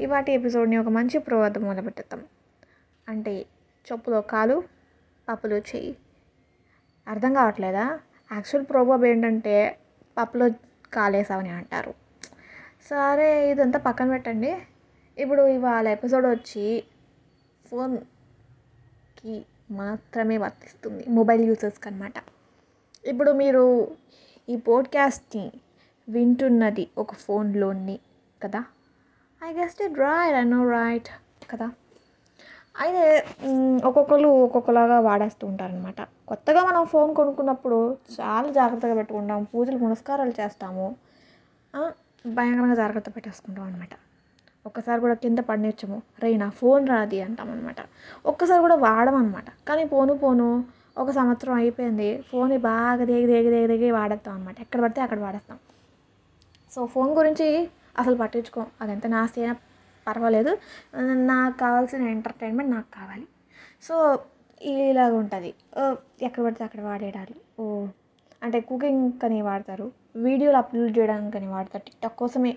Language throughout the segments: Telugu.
ఇవాటి ఎపిసోడ్ని ఒక మంచి ప్రోవతో మొదలుపెట్టేద్దాం. అంటే చెప్పులో కాలు పప్పులో చెయ్యి. అర్థం కావట్లేదా? యాక్చువల్ ప్రోవర్బ్ ఏంటంటే పప్పులో కాలేసావని అంటారు. సరే ఇదంతా పక్కన పెట్టండి. ఇప్పుడు ఇవాళ ఎపిసోడ్ వచ్చి ఫోన్కి మాత్రమే వర్తిస్తుంది మొబైల్ యూజర్స్కి అనమాట ఇప్పుడు మీరు ఈ పోడ్కాస్ట్ని వింటున్నది ఒక ఫోన్లోని కదా? I guess it right I know right కదా? అయితే ఒక్కొక్కరు ఒక్కొక్కలాగా వాడేస్తూ ఉంటారనమాట కొత్తగా మనం ఫోన్ కొనుక్కున్నప్పుడు చాలా జాగ్రత్తగా పెట్టుకుంటాం పూజలు పునస్కారాలు చేస్తాము. భయంకరంగా జాగ్రత్త పెట్టేసుకుంటాం అనమాట ఒక్కసారి కూడా కింద పడినిచ్చము. రే నా ఫోన్ రాది అంటాం అనమాట ఒక్కసారి కూడా వాడమనమాట కానీ పోను పోను ఒక సంవత్సరం అయిపోయింది ఫోన్ బాగా దేగి దేగి దేగి దేగి వాడేస్తాం అనమాట ఎక్కడ పడితే అక్కడ వాడేస్తాం. సో ఫోన్ గురించి అసలు పట్టించుకో అది ఎంత నాస్తి అయినా పర్వాలేదు. నాకు కావాల్సిన ఎంటర్టైన్మెంట్ నాకు కావాలి. సో ఇలాగ ఉంటుంది. ఎక్కడ పడితే అక్కడ వాడేయడాలు ఓ అంటే కుకింగ్ అని వాడతారు. వీడియోలు అప్లోడ్ చేయడానికి అని వాడతారు. టిక్టాక్ కోసమే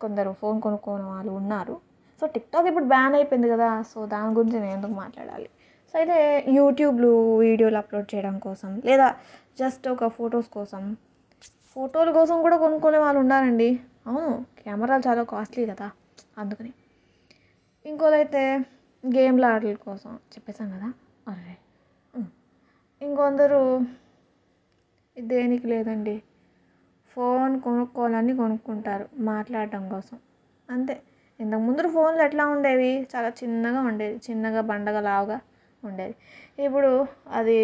కొందరు ఫోన్ కొనుక్కునే వాళ్ళు ఉన్నారు. సో టిక్టాక్ ఇప్పుడు బ్యాన్ అయిపోయింది కదా సో దాని గురించి నేను ఎందుకు మాట్లాడాలి? సో అయితే యూట్యూబ్లో వీడియోలు అప్లోడ్ చేయడం కోసం లేదా జస్ట్ ఒక ఫొటోస్ కోసం ఫోటోల కోసం కూడా కొనుక్కునే వాళ్ళు ఉన్నారండి. అవును కెమెరాలు చాలా కాస్ట్లీ కదా అందుకని. ఇంకోలైతే గేమ్ల ఆటల కోసం చెప్పేసాం కదా అరే ఇంకొందరు దేనికి లేదండి ఫోన్ కొనుక్కోవాలని కొనుక్కుంటారు మాట్లాడటం కోసం. అంతే ఇంతకు ముందు ఫోన్లు ఎట్లా ఉండేవి? చాలా చిన్నగా ఉండేది చిన్నగా బండగా లావుగా ఉండేది. ఇప్పుడు అది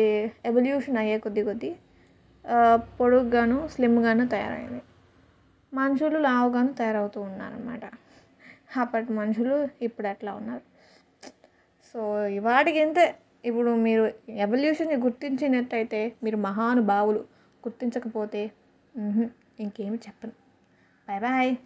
ఎవల్యూషన్ అయ్యే కొద్ది కొద్ది పొడుగ్గాను స్లిమ్గాను తయారైంది మనుషులు లావుగాను తయారవుతూ ఉన్నారనమాట అప్పటి మనుషులు ఇప్పుడు అట్లా ఉన్నారు. సో వాటికి ఇంతే ఇప్పుడు మీరు ఎవల్యూషన్ని గుర్తించినట్టయితే మీరు మహానుభావులు. గుర్తించకపోతే ఇంకేమి చెప్పను. Bye bye